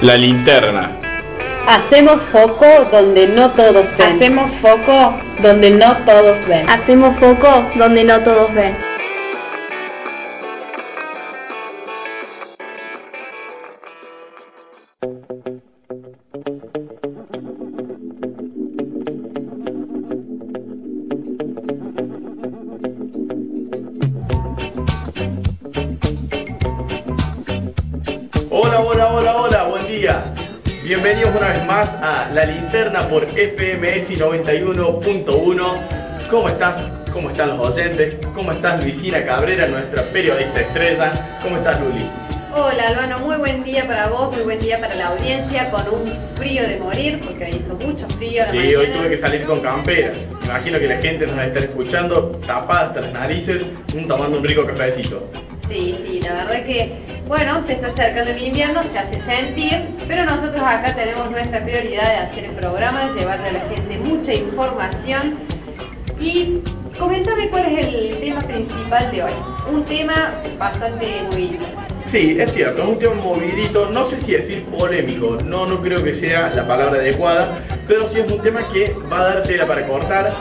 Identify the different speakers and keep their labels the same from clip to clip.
Speaker 1: La linterna.
Speaker 2: Hacemos foco donde no todos ven.
Speaker 3: Hacemos foco donde no todos ven.
Speaker 4: Hacemos foco donde no todos ven.
Speaker 1: FMS 91.1. ¿Cómo estás? ¿Cómo están los oyentes? ¿Cómo estás Luisina Cabrera, nuestra periodista estrella? ¿Cómo estás Luli?
Speaker 5: Hola Albano, muy buen día para vos, muy buen día para la audiencia, con un frío de morir, porque hizo mucho frío a la
Speaker 1: Sí,
Speaker 5: mañana.
Speaker 1: hoy tuve que salir con campera. Me imagino que la gente nos está escuchando tapada hasta las narices, tomando un rico cafecito.
Speaker 5: Sí, sí, la verdad que, bueno, se está acercando el invierno, se hace sentir, pero nosotros acá tenemos nuestra prioridad de hacer el programa, de llevarle a la gente mucha información y coméntame cuál es el tema principal de hoy. Un tema bastante movido.
Speaker 1: Sí, es cierto, es un tema movidito, no sé si decir polémico, no, no creo que sea la palabra adecuada, pero sí es un tema que va a dar tela para cortar,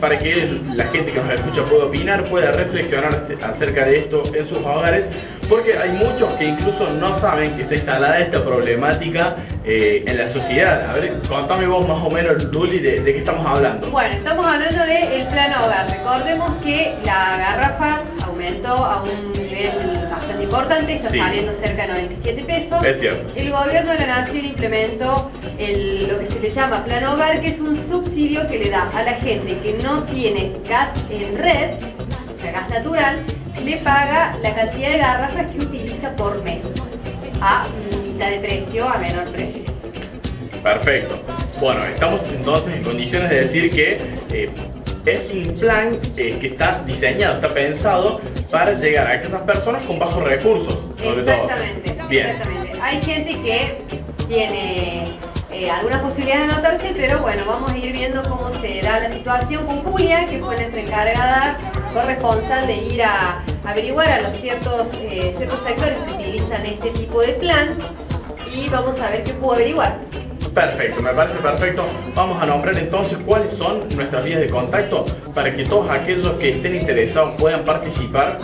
Speaker 1: para que la gente que nos escucha pueda opinar, pueda reflexionar acerca de esto en sus hogares, porque hay muchos que incluso no saben que está instalada esta problemática eh, en la sociedad. A ver, contame vos más o menos, Luli, de, de qué estamos hablando.
Speaker 5: Bueno, estamos hablando del plan hogar. Recordemos que la garrafa aumentó a un nivel bastante importante, está
Speaker 1: Sí.
Speaker 5: saliendo cerca de 97 pesos.
Speaker 1: Es cierto.
Speaker 5: El gobierno de la nación implementó el- lo que se le llama plan hogar, que es un subsidio que le da a la gente que no tiene gas en red, o sea, gas natural, le paga la cantidad de garrafas que utiliza por mes, a mitad de precio, a menor precio.
Speaker 1: Perfecto. Bueno, estamos entonces en condiciones de decir que eh, es un plan eh, que está diseñado, está pensado para llegar a esas personas con bajos recursos, sobre
Speaker 5: Exactamente,
Speaker 1: todo. Bien.
Speaker 5: exactamente. Hay gente que tiene eh, algunas posibilidades de anotarse, pero bueno, vamos a ir viendo cómo se da la situación con Julia, que fue nuestra encargada corresponsal de ir a averiguar a los ciertos, eh, ciertos sectores que utilizan este tipo de plan y vamos a ver qué puedo averiguar.
Speaker 1: Perfecto, me parece perfecto. Vamos a nombrar entonces cuáles son nuestras vías de contacto para que todos aquellos que estén interesados puedan participar.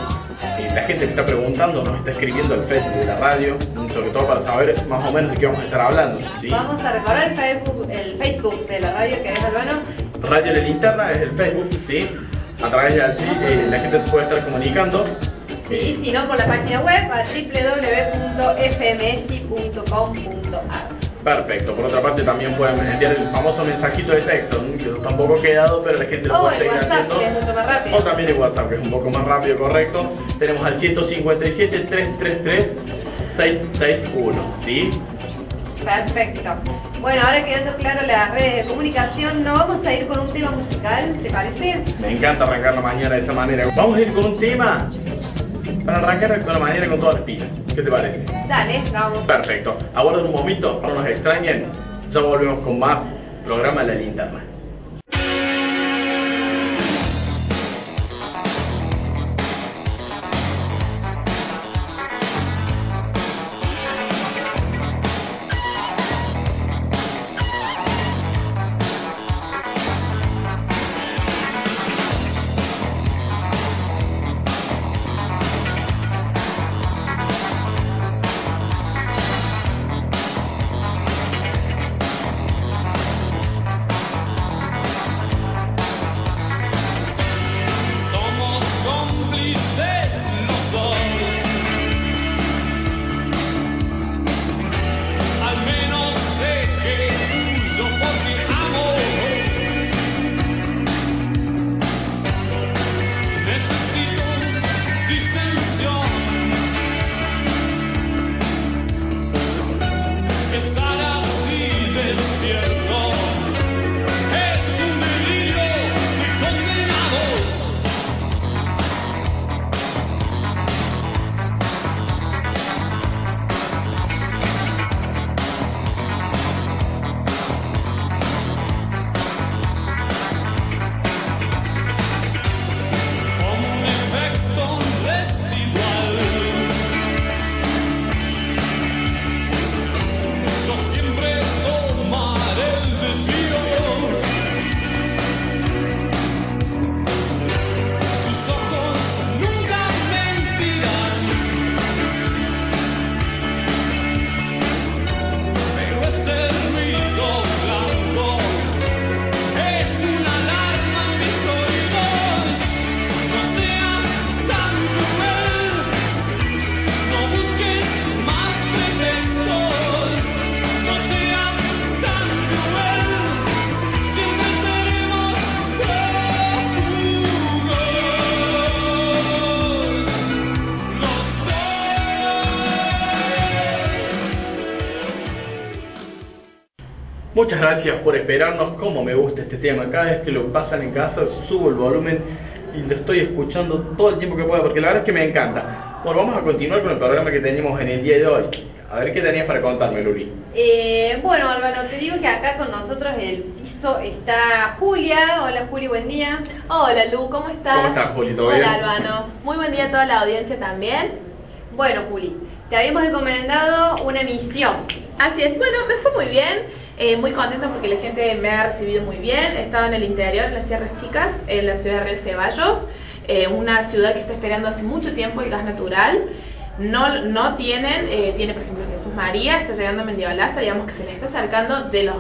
Speaker 1: La gente que está preguntando nos está escribiendo el Facebook de la radio, sobre todo para saber más o menos de qué vamos a estar hablando. ¿sí?
Speaker 5: Vamos a recordar el Facebook, el Facebook de la radio que es Albano.
Speaker 1: Radio La Linterna es el Facebook, ¿sí? A través de allí eh, la gente se puede estar comunicando.
Speaker 5: Y si no, por la página web a www.fmsi.com.ar.
Speaker 1: Perfecto. Por otra parte, también pueden enviar el famoso mensajito de texto, ¿no? que está un poco quedado, pero la gente lo
Speaker 5: O
Speaker 1: puede seguir
Speaker 5: WhatsApp,
Speaker 1: haciendo.
Speaker 5: que es mucho más rápido.
Speaker 1: O también el WhatsApp, que es un poco más rápido, correcto. Tenemos al 157-333-661, ¿sí?
Speaker 5: Perfecto. Bueno, ahora quedando claro las redes de comunicación, nos vamos a ir con un tema musical, ¿te parece?
Speaker 1: Me encanta arrancar la mañana de esa manera. Vamos a ir con un tema para arrancar con la mañana con todas las pilas. ¿Qué te parece?
Speaker 5: Dale, vamos.
Speaker 1: Perfecto. Aguarden un momento, no nos extrañen. Ya volvemos con más programa de la linterna. Muchas gracias por esperarnos, como me gusta este tema. Cada vez que lo pasan en casa subo el volumen y lo estoy escuchando todo el tiempo que pueda, porque la verdad es que me encanta. Bueno, vamos a continuar con el programa que tenemos en el día de hoy. A ver qué tenías para contarme, Luli.
Speaker 5: Eh, bueno, Álvaro, te digo que acá con nosotros en el piso está Julia. Hola, Juli, buen día.
Speaker 3: Hola, Lu, ¿cómo estás?
Speaker 1: ¿Cómo estás, Juli? ¿Todo
Speaker 3: Hola,
Speaker 1: bien?
Speaker 3: Albano. Muy buen día a toda la audiencia también.
Speaker 5: Bueno, Juli, te habíamos encomendado una misión.
Speaker 3: Así es, bueno, me fue muy bien. Eh, muy contenta porque la gente me ha recibido muy bien. He estado en el interior, en las Sierras Chicas, en la ciudad de Real Ceballos, eh, una ciudad que está esperando hace mucho tiempo el gas natural. No, no tienen, eh, tiene por ejemplo Jesús María, está llegando a Mendiolaza, digamos que se les está acercando de los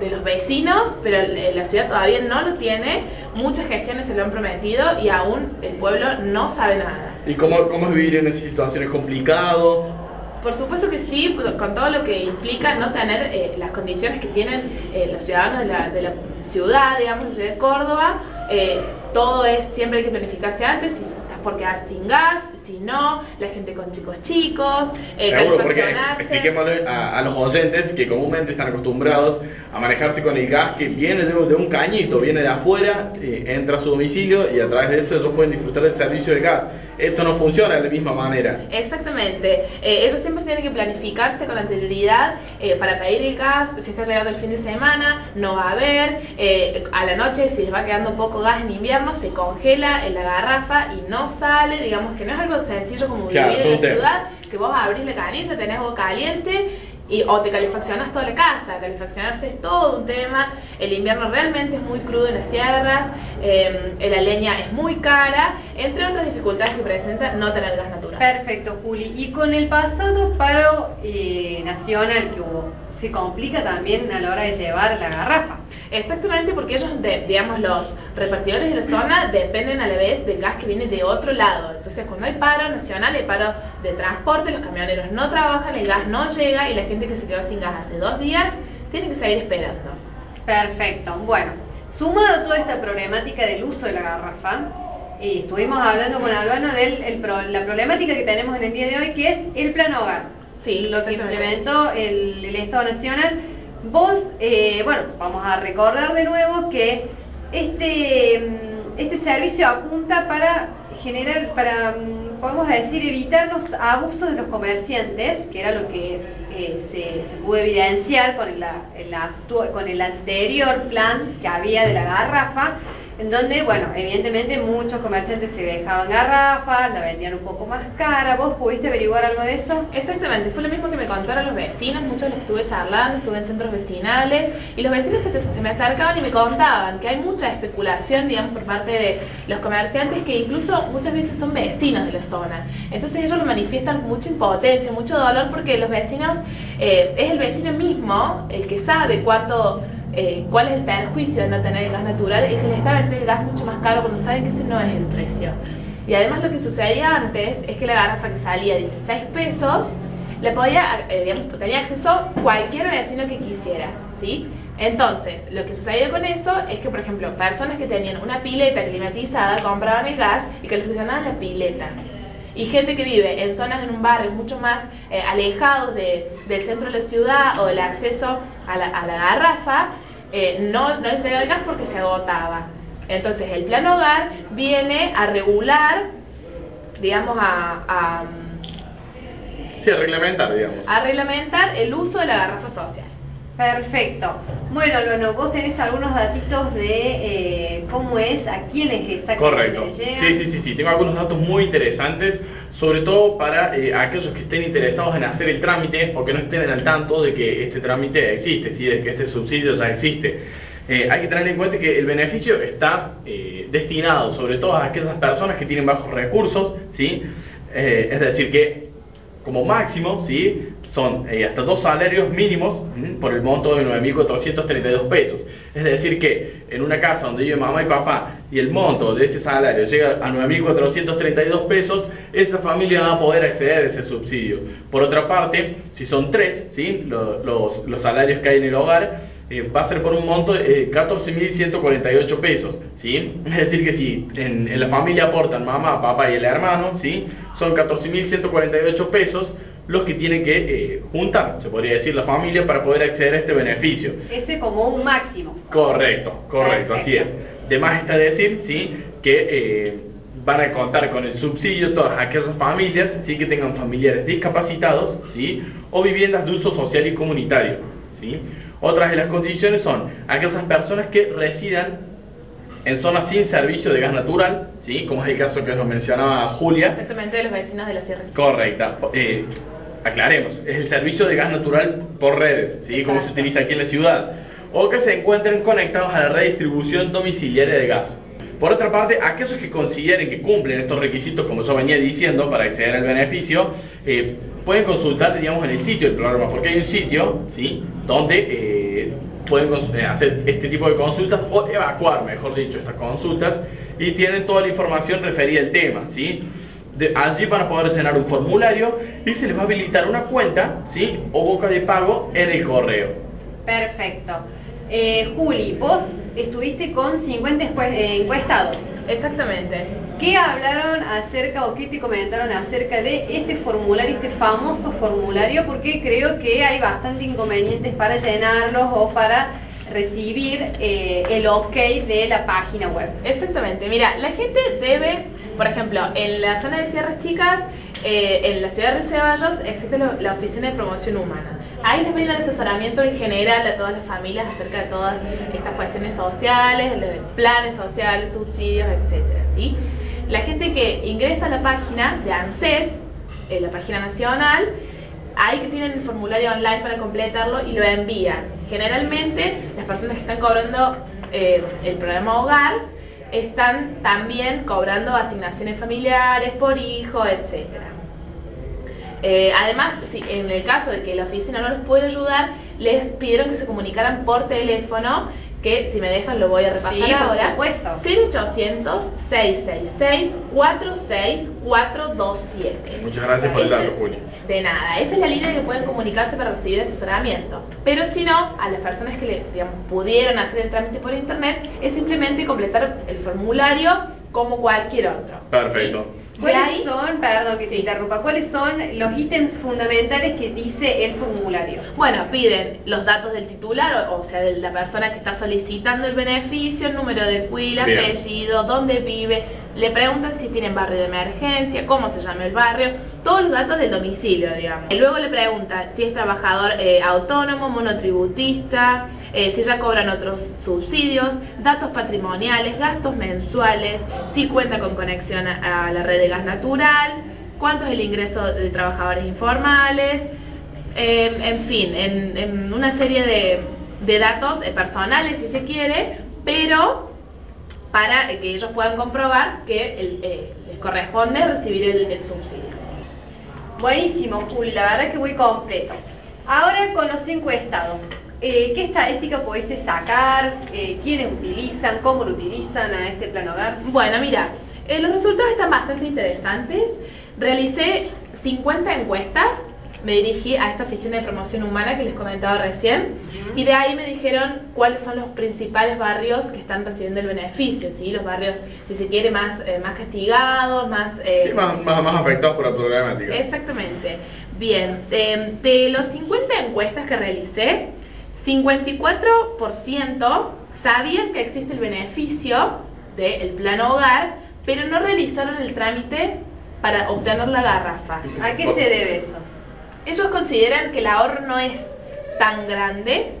Speaker 3: de los vecinos, pero la ciudad todavía no lo tiene, muchas gestiones se lo han prometido y aún el pueblo no sabe nada.
Speaker 1: ¿Y cómo, cómo es vivir en esas situaciones complicado?
Speaker 3: Por supuesto que sí, pues, con todo lo que implica no tener eh, las condiciones que tienen eh, los ciudadanos de la, de la ciudad, digamos, la ciudad de Córdoba. Eh, todo es, siempre hay que planificarse antes, si estás por quedar sin gas, si no, la gente con chicos chicos,
Speaker 1: Seguro, porque expliquémosle a, a los oyentes que comúnmente están acostumbrados a manejarse con el gas que viene de, de un cañito, viene de afuera, entra a su domicilio y a través de eso ellos pueden disfrutar del servicio de gas. Esto no funciona de la misma manera.
Speaker 3: Exactamente. Eh, ellos siempre tienen que planificarse con anterioridad eh, para pedir el gas. Si está llegando el fin de semana, no va a haber. Eh, a la noche, si les va quedando poco gas en invierno, se congela en la garrafa y no sale. Digamos que no es algo sencillo como
Speaker 1: Claro,
Speaker 3: vivir en la ciudad, que vos abrís la canilla, tenés agua caliente. Y, o te calefaccionas toda la casa, calefaccionarse es todo un tema, el invierno realmente es muy crudo en las sierras, eh, la leña es muy cara, entre otras dificultades que presenta no tener gas natural.
Speaker 5: Perfecto, Juli. Y con el pasado paro eh, nacional que hubo, ¿se complica también a la hora de llevar la garrafa?
Speaker 3: Exactamente, porque ellos, de- digamos, los repartidores de la zona dependen a la vez del gas que viene de otro lado. Entonces, cuando hay paro nacional, hay paro de transporte, los camioneros no trabajan, el gas no llega y la gente que se quedó sin gas hace dos días tiene que seguir esperando.
Speaker 5: Perfecto. Bueno, sumado a toda esta problemática del uso de la garrafa, eh, estuvimos hablando con Albano de la problemática que tenemos en el día de hoy, que es el plan hogar.
Speaker 3: Sí,
Speaker 5: lo que implementó el, el Estado Nacional. Vos, eh, bueno, vamos a recordar de nuevo que este, mm, este servicio apunta para generar, para, mm, podemos decir, evitar los abusos de los comerciantes, que era lo que eh, se, se pudo evidenciar con el, el con el anterior plan que había de la garrafa, en donde, bueno, evidentemente muchos comerciantes se dejaban garrafas, la vendían un poco más cara. ¿Vos pudiste averiguar algo de eso?
Speaker 3: Exactamente, fue lo mismo que me contaron los vecinos, muchos les estuve charlando, estuve en centros vecinales y los vecinos se, se me acercaban y me contaban que hay mucha especulación, digamos, por parte de los comerciantes que incluso muchas veces son vecinos de la zona. Entonces ellos lo manifiestan mucha impotencia, mucho dolor porque los vecinos, eh, es el vecino mismo el que sabe cuánto... eh, cuál es el perjuicio de no tener el gas natural y se les está vendiendo el gas mucho más caro cuando saben que ese no es el precio. Y además lo que sucedía antes es que la garrafa que salía 16 pesos, le podía, eh, digamos, tenía acceso cualquier vecino que quisiera, ¿sí? Entonces, lo que sucedía con eso es que, por ejemplo, personas que tenían una pileta climatizada compraban el gas y calefaccionaban la pileta. Y gente que vive en zonas, en un barrio mucho más eh, alejados de- del centro de la ciudad o del acceso a la garrafa, eh, no, no les llegaba el gas porque se agotaba. Entonces, el plan hogar viene a regular, digamos, a, a,
Speaker 1: Sí, a reglamentar, digamos.
Speaker 3: a reglamentar el uso de la garrafa social.
Speaker 5: Perfecto. Bueno, Lono, vos tenés algunos datitos de eh, cómo es, a quiénes exactamente
Speaker 1: Correcto. Sí, sí, sí, sí. Tengo algunos datos muy interesantes, sobre todo para eh, aquellos que estén interesados en hacer el trámite o que no estén al tanto de que este trámite existe, ¿sí? de que este subsidio ya existe. Eh, hay que tener en cuenta que el beneficio está eh, destinado sobre todo a aquellas personas que tienen bajos recursos, ¿sí? Es decir, que como máximo, ¿sí? Son hasta dos salarios mínimos por el monto de 9.432 pesos. Es decir, que en una casa donde vive mamá y papá y el monto de ese salario llega a 9.432 pesos, esa familia va a poder acceder a ese subsidio. Por otra parte, si son tres, ¿sí? Lo- los, los salarios que hay en el hogar, eh, va a ser por un monto de eh, 14.148 pesos, ¿sí? Es decir que si en, en la familia aportan mamá, papá y el hermano, ¿sí? Son 14.148 pesos los que tienen que eh, juntar, se podría decir, la familia para poder acceder a este beneficio.
Speaker 5: Ese como un máximo.
Speaker 1: Correcto, correcto, así es.
Speaker 5: Perfecto.
Speaker 1: De más está decir, ¿sí? Que eh, van a contar con el subsidio todas aquellas familias, ¿sí? Que tengan familiares discapacitados, ¿sí? O viviendas de uso social y comunitario, ¿sí? Otras de las condiciones son aquellas personas que residan en zonas sin servicio de gas natural, ¿sí? Como es el caso que nos mencionaba Julia,
Speaker 3: Exactamente de los vecinos de la Sierra.
Speaker 1: Correcta. Eh, aclaremos, es el servicio de gas natural por redes, ¿sí? como se utiliza aquí en la ciudad, o que se encuentren conectados a la red distribución domiciliaria de gas. Por otra parte, aquellos que consideren que cumplen estos requisitos, como yo venía diciendo, para acceder al beneficio, eh, pueden consultar, digamos, en el sitio del programa, porque hay un sitio, ¿sí?, donde eh, pueden eh, hacer este tipo de consultas o evacuar, mejor dicho, estas consultas y tienen toda la información referida al tema, ¿sí? De- allí van a poder llenar un formulario y se les va a habilitar una cuenta, ¿sí? O boca de pago en el correo.
Speaker 5: Perfecto. Juli, vos estuviste con 50 escue- eh, encuestados.
Speaker 3: Exactamente.
Speaker 5: ¿Qué hablaron acerca o qué te comentaron acerca de este formulario, este famoso formulario? Porque creo que hay bastante inconvenientes para llenarlos o para recibir eh, el ok de la página web.
Speaker 3: Exactamente, mira, la gente debe, por ejemplo, en la zona de Sierras Chicas, eh, en la ciudad de Ceballos, existe lo- la Oficina de Promoción Humana. Ahí les brindan asesoramiento en general a todas las familias acerca de todas estas cuestiones sociales, planes sociales, subsidios, ¿sí? La gente que ingresa a la página de ANSES, la página nacional, Ahí que tienen el formulario online para completarlo y lo envían. Generalmente las personas que están cobrando eh, el programa hogar están también cobrando asignaciones familiares por hijo, etcétera. Eh, además, si en el caso de que la oficina no los puede ayudar, les pidieron que se comunicaran por teléfono, que si me dejan lo voy a repasar
Speaker 5: Sí, por
Speaker 3: ahora.
Speaker 5: supuesto.
Speaker 3: 0800 666 46427.
Speaker 1: Muchas gracias por el dato, Juli.
Speaker 3: De nada, esa es la línea que pueden comunicarse para recibir asesoramiento. Pero si no, a las personas que le, digamos, pudieron hacer el trámite por internet, es simplemente completar el formulario como cualquier otro.
Speaker 1: Perfecto.
Speaker 5: ¿Cuáles son, perdón que te interrumpa, cuáles son los ítems fundamentales que dice el formulario?
Speaker 3: Bueno, piden los datos del titular, o, o sea, de la persona que está solicitando el beneficio, el número de cuila,
Speaker 1: Bien.
Speaker 3: apellido, dónde vive, le preguntan si tienen barrio de emergencia, cómo se llama el barrio, todos los datos del domicilio, digamos. Luego le preguntan si es trabajador eh, autónomo, monotributista, eh, si ya cobran otros subsidios, datos patrimoniales, gastos mensuales, si cuenta con conexión a, la red de gas natural, cuánto es el ingreso de trabajadores informales, eh, en fin, en, una serie de, datos eh, personales, si se quiere, pero para que ellos puedan comprobar que les corresponde recibir el subsidio.
Speaker 5: Buenísimo, Juli, la verdad que muy completo. Ahora con los encuestados, eh, ¿qué estadística pudiste sacar? Eh, ¿Quiénes utilizan? ¿Cómo lo utilizan a este plan hogar?
Speaker 3: Bueno, mira, eh, los resultados están bastante interesantes. Realicé 50 encuestas, me dirigí a esta oficina de promoción humana que les comentaba recién, y de ahí me dijeron cuáles son los principales barrios que están recibiendo el beneficio, ¿sí? Los barrios, si se quiere, más, eh, más castigados, más... eh,
Speaker 1: Sí, más, más, más afectados por la problemática.
Speaker 3: Exactamente. Bien, de, de los 50 encuestas que realicé, 54% sabían que existe el beneficio del plan hogar, pero no realizaron el trámite para obtener la garrafa.
Speaker 5: ¿A qué se debe eso?
Speaker 3: Ellos consideran que el ahorro no es tan grande,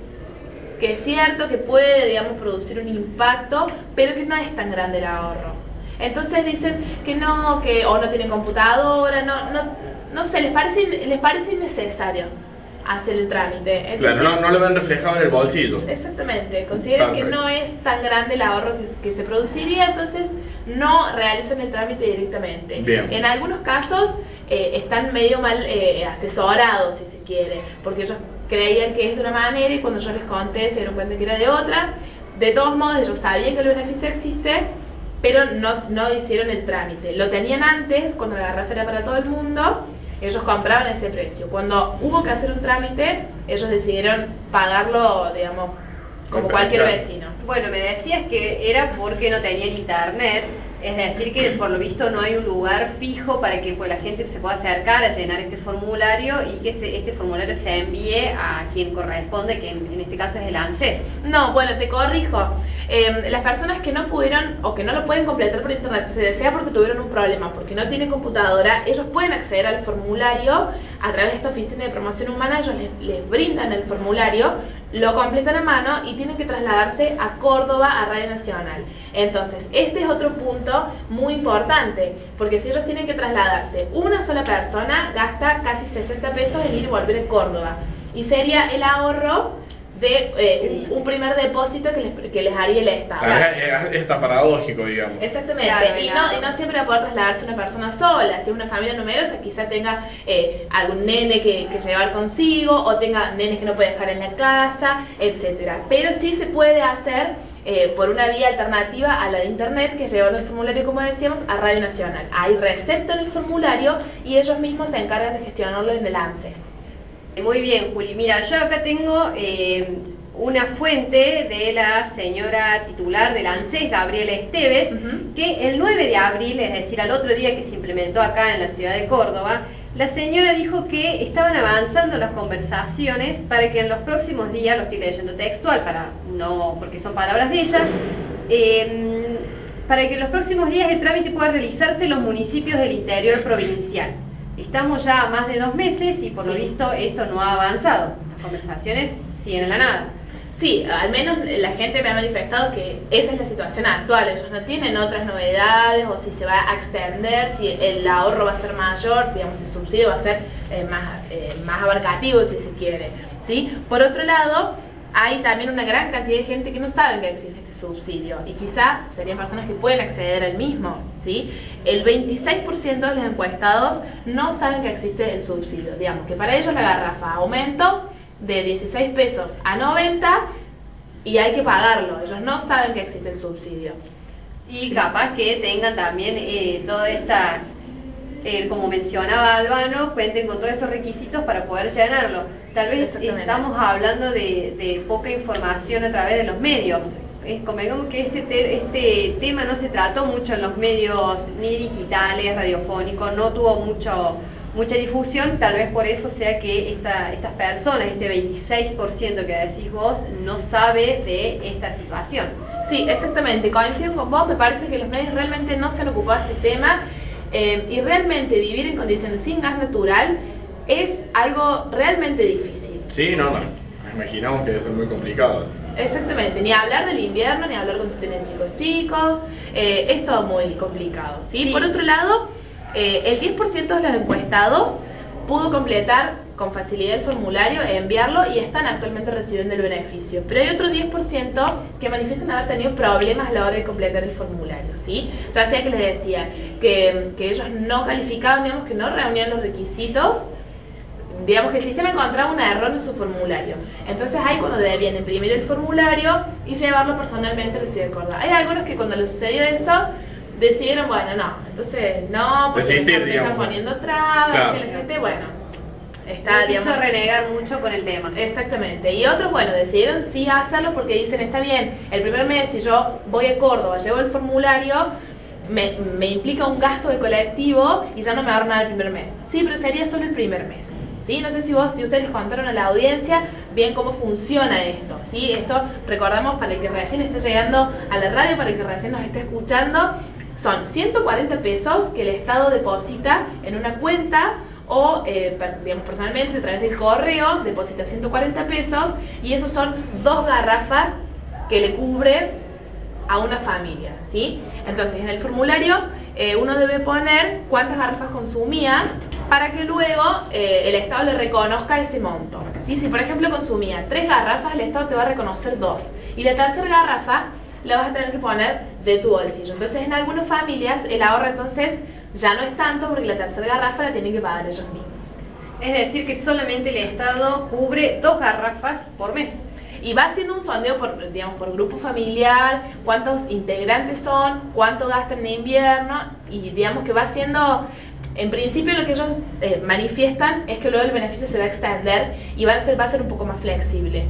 Speaker 3: que es cierto que puede, digamos, producir un impacto, pero que no es tan grande el ahorro. Entonces dicen que no, que o no tienen computadora, no, no, no sé, les parece, les parece innecesario hacer el trámite.
Speaker 1: Claro, no, no lo ven reflejado en el bolsillo.
Speaker 3: Exactamente, consideran que no es tan grande el ahorro que, que se produciría, entonces no realizan el trámite directamente.
Speaker 1: Bien.
Speaker 3: En algunos casos eh, están medio mal eh, asesorados, si se quiere, porque ellos creían que es de una manera y cuando yo les conté se dieron cuenta que era de otra. De todos modos, ellos sabían que el beneficio existe, pero no, no hicieron el trámite. Lo tenían antes, cuando la garrafa era para todo el mundo, ellos compraban ese precio. Cuando hubo que hacer un trámite, ellos decidieron pagarlo, digamos, como cualquier vecino.
Speaker 5: Bueno, me decías que era porque no tenían internet Es decir, que por lo visto no hay un lugar fijo para que pues, la gente se pueda acercar a llenar este formulario y que este, formulario se envíe a quien corresponde, que en, este caso es el ANSES.
Speaker 3: No, bueno, te corrijo. Em, las personas que no pudieron o que no lo pueden completar por internet, se desea porque tuvieron un problema, porque no tienen computadora, ellos pueden acceder al formulario a través de esta oficina de promoción humana, ellos les, brindan el formulario, lo completan a mano y tienen que trasladarse a Córdoba, a Radio Nacional. Entonces, este es otro punto muy importante, porque si ellos tienen que trasladarse, una sola persona gasta casi 60 pesos en ir y volver a Córdoba. Y sería el ahorro de eh, un primer depósito que les, que les haría el Estado.
Speaker 1: está paradójico, digamos.
Speaker 3: Exactamente, y, no, y no siempre va a poder trasladarse una persona sola, si es una familia numerosa quizá tenga eh, algún nene que, que, llevar consigo o tenga nenes que no puede dejar en la casa, etcétera. Pero sí se puede hacer eh, por una vía alternativa a la de internet que es llevar el formulario, como decíamos, a Radio Nacional. Ahí receptan el formulario y ellos mismos se encargan de gestionarlo en el ANSES.
Speaker 5: Muy bien, Juli. Mira, yo acá tengo eh, una fuente de la señora titular del ANSES, Gabriela Esteves, que el 9 de abril, es decir, al otro día que se implementó acá en la ciudad de Córdoba, la señora dijo que estaban avanzando las conversaciones para que en los próximos días, lo estoy leyendo textual, para no, porque son palabras de ella, em, para que en los próximos días el trámite pueda realizarse en los municipios del interior provincial. Estamos ya a más de dos meses y por lo visto esto no ha avanzado. Las conversaciones siguen en la nada.
Speaker 3: Sí, al menos la gente me ha manifestado que esa es la situación actual. Ellos no tienen otras novedades o si se va a extender, si el ahorro va a ser mayor, digamos, el subsidio va a ser eh, más, eh, más abarcativo si se quiere. ¿sí? Por otro lado, hay también una gran cantidad de gente que no sabe que existe este subsidio y quizá serían personas que pueden acceder al mismo. ¿sí? El 26% de los encuestados no saben que existe el subsidio. Digamos que para ellos la garrafa aumentó de 16 pesos a 90 y hay que pagarlo. Ellos no saben que existe el subsidio.
Speaker 5: Y capaz que tengan también eh, toda esta, eh, como mencionaba Albano, cuenten con todos estos requisitos para poder llenarlo. Tal vez estamos hablando de, de, poca información a través de los medios. Es como que este, este tema no se trató mucho en los medios ni digitales, radiofónicos, no tuvo mucho mucha difusión, tal vez por eso sea que esta, estas personas, este 26% que decís vos, no sabe de esta situación.
Speaker 3: Sí, exactamente, coincido con vos, me parece que los medios realmente no se han ocupado de este tema eh, y realmente vivir en condiciones sin gas natural es algo realmente difícil.
Speaker 1: Sí, no, no, imaginamos que debe ser muy complicado.
Speaker 3: Exactamente, ni hablar del invierno, ni hablar con si tienen chicos chicos, eh, es todo muy complicado. ¿sí? Por otro lado, eh, el 10% de los encuestados pudo completar con facilidad el formulario, enviarlo y están actualmente recibiendo el beneficio. Pero hay otro 10% que manifiestan haber tenido problemas a la hora de completar el formulario, ¿sí? Ya sea que les decía que, ellos no calificaban, digamos que no reunían los requisitos, digamos que el sistema encontraba un error en su formulario. Entonces ahí cuando debían imprimir el formulario y llevarlo personalmente a la ciudad de Córdoba. Hay algunos que cuando les sucedió eso decidieron, bueno, no, entonces no, porque están poniendo trabas, que bueno,
Speaker 5: está, digamos, renegar mucho con el tema.
Speaker 3: Exactamente. Y otros, bueno, decidieron sí hacerlo porque dicen, está bien, el primer mes si yo voy a Córdoba, llevo el formulario, me, me implica un gasto de colectivo y ya no me ahorro nada el primer mes. Sí, pero sería solo el primer mes. ¿Sí? No sé si vos, si ustedes contaron a la audiencia bien cómo funciona esto, ¿sí? Esto recordamos para el que recién esté llegando a la radio, para el que recién nos esté escuchando, son 140 pesos que el Estado deposita en una cuenta o, eh, digamos, personalmente a través del correo, deposita 140 pesos y esos son dos garrafas que le cubre a una familia, ¿sí? Entonces, en el formulario eh, uno debe poner cuántas garrafas consumía para que luego eh, el Estado le reconozca ese monto. ¿sí? Si, por ejemplo, consumía tres garrafas, el Estado te va a reconocer dos. Y la tercera garrafa la vas a tener que poner de tu bolsillo. Entonces, en algunas familias, el ahorro entonces ya no es tanto porque la tercera garrafa la tienen que pagar ellos mismos.
Speaker 5: Es decir, que solamente el Estado cubre dos garrafas por mes.
Speaker 3: Y va haciendo un sondeo por, digamos, por grupo familiar, cuántos integrantes son, cuánto gastan en invierno, y digamos que va haciendo, en principio lo que ellos eh, manifiestan es que luego el beneficio se va a extender y va a ser, va a ser un poco más flexible.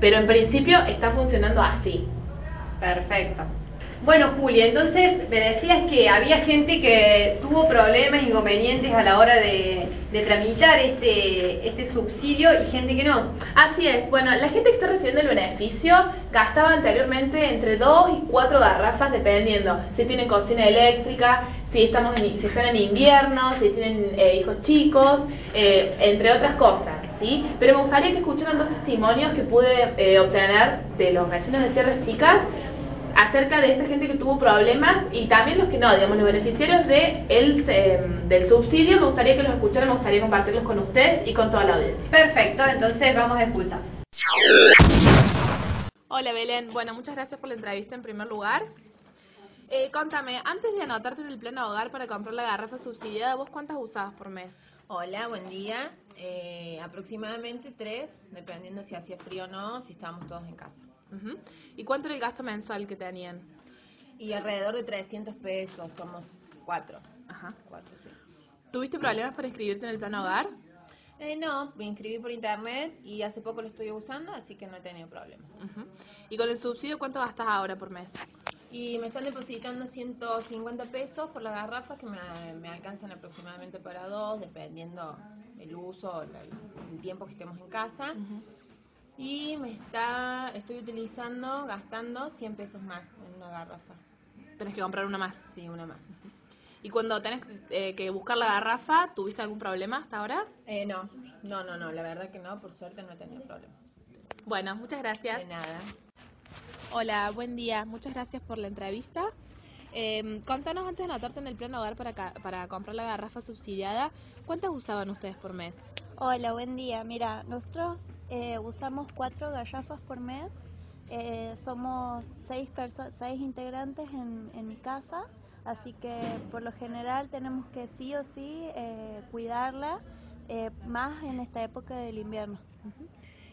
Speaker 3: Pero en principio está funcionando así.
Speaker 5: Perfecto. Bueno, Julia, entonces me decías que había gente que tuvo problemas, inconvenientes a la hora de, tramitar este, este subsidio y gente que no.
Speaker 3: Así es, bueno, la gente que está recibiendo el beneficio gastaba anteriormente entre 2 y 4 garrafas dependiendo si tienen cocina eléctrica, si estamos en, si están en invierno, si tienen eh, hijos chicos, eh, entre otras cosas. ¿sí? Pero me gustaría que escucharan dos testimonios que pude eh, obtener de los vecinos de Sierras Chicas acerca de esta gente que tuvo problemas y también los que no, digamos, los beneficiarios de el, eh, del subsidio, me gustaría que los escucharan, me gustaría compartirlos con ustedes y con toda la audiencia.
Speaker 5: Perfecto, entonces vamos a escuchar.
Speaker 3: Hola Belén, bueno, muchas gracias por la entrevista en primer lugar. Eh, contame, antes de anotarte en el pleno hogar para comprar la garrafa subsidiada, ¿vos cuántas usabas por mes?
Speaker 6: Hola, buen día. Eh, aproximadamente tres, dependiendo si hacía frío o no, si estábamos todos en casa.
Speaker 3: ¿Y cuánto era el gasto mensual que tenían?
Speaker 6: Y alrededor de 300 pesos, somos cuatro.
Speaker 3: Ajá.
Speaker 6: Cuatro, sí.
Speaker 3: ¿Tuviste problemas para inscribirte en el pleno hogar?
Speaker 6: Eh, no, me inscribí por internet y hace poco lo estoy usando, así que no he tenido problemas.
Speaker 3: ¿Y con el subsidio cuánto gastas ahora por mes?
Speaker 6: Y me están depositando 150 pesos por las garrafas que me, me alcanzan aproximadamente para dos, dependiendo el uso, el tiempo que estemos en casa. Y me está, estoy utilizando, gastando 100 pesos más en una garrafa.
Speaker 3: Tenés que comprar una más.
Speaker 6: Sí, una más.
Speaker 3: ¿Y cuando tenés eh, que buscar la garrafa, tuviste algún problema hasta ahora?
Speaker 6: Eh, no, no, no, no, la verdad que no, por suerte no he tenido problemas.
Speaker 3: Bueno, muchas gracias.
Speaker 6: De nada.
Speaker 3: Hola, buen día. Muchas gracias por la entrevista. Eh, contanos antes de anotarte en el pleno hogar para, ca- para comprar la garrafa subsidiada, ¿cuántas usaban ustedes por mes?
Speaker 4: Hola, buen día. Mira, nosotros eh, usamos cuatro garrafas por mes. Eh, somos seis, seis integrantes en, en mi casa, así que por lo general tenemos que sí o sí eh, cuidarla, eh, más en esta época del invierno.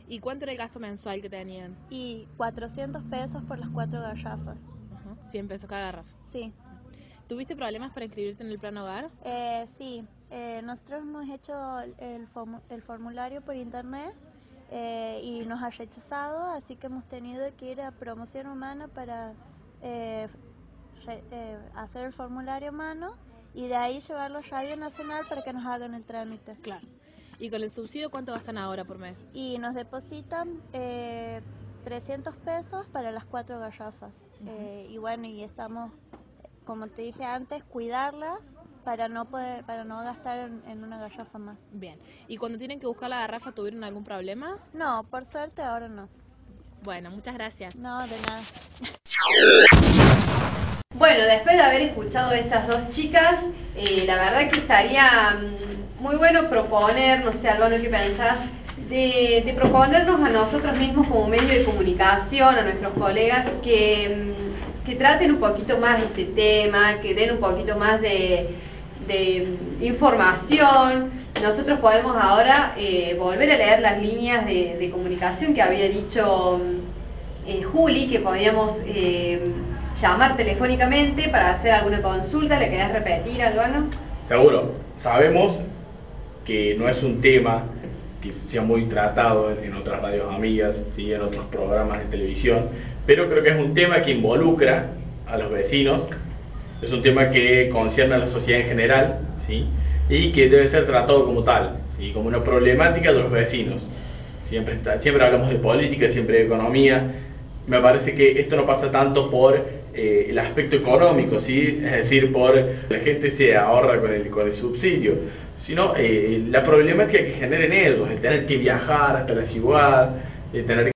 Speaker 3: ¿Y cuánto era el gasto mensual que tenían?
Speaker 4: Y 400 pesos por las cuatro garrafas.
Speaker 3: Ajá, 100 pesos cada garrafa.
Speaker 4: Sí.
Speaker 3: ¿Tuviste problemas para inscribirte en el pleno hogar?
Speaker 4: Eh, sí, eh, nosotros hemos hecho el, el formulario por internet eh, y nos ha rechazado, así que hemos tenido que ir a promoción humana para eh, re- eh, hacer el formulario a mano y de ahí llevarlo a Radio Nacional para que nos hagan el trámite.
Speaker 3: Claro. ¿Y con el subsidio cuánto gastan ahora por mes?
Speaker 4: Y nos depositan eh, 300 pesos para las cuatro garrafas. Eh, y bueno, y estamos, como te dije antes, cuidarlas para no poder, para no gastar en, en una garrafa más.
Speaker 3: Bien. ¿Y cuando tienen que buscar la garrafa tuvieron algún problema?
Speaker 4: No, por suerte ahora no.
Speaker 3: Bueno, muchas gracias.
Speaker 4: No, de nada.
Speaker 5: Bueno, después de haber escuchado a estas dos chicas, eh, la verdad que estaría mm, muy bueno proponer, no sé, Albano, ¿qué pensás? De, de proponernos a nosotros mismos como medio de comunicación, a nuestros colegas, que, mm, que traten un poquito más este tema, que den un poquito más de, de información. Nosotros podemos ahora eh, volver a leer las líneas de, comunicación que había dicho eh, Juli, que podíamos eh, llamar telefónicamente para hacer alguna consulta. ¿Le querés repetir, Albano?
Speaker 1: Seguro, sabemos que no es un tema que sea muy tratado en, en otras radios amigas, ¿sí? en otros programas de televisión, pero creo que es un tema que involucra a los vecinos, es un tema que concierne a la sociedad en general, ¿sí? y que debe ser tratado como tal, ¿sí? como una problemática de los vecinos. Siempre, está, siempre hablamos de política, siempre de economía. Me parece que esto no pasa tanto por eh, el aspecto económico, ¿sí? es decir, por la gente se ahorra con el, con el subsidio, sino eh, la problemática que generan ellos, el tener que viajar hasta la ciudad, el tener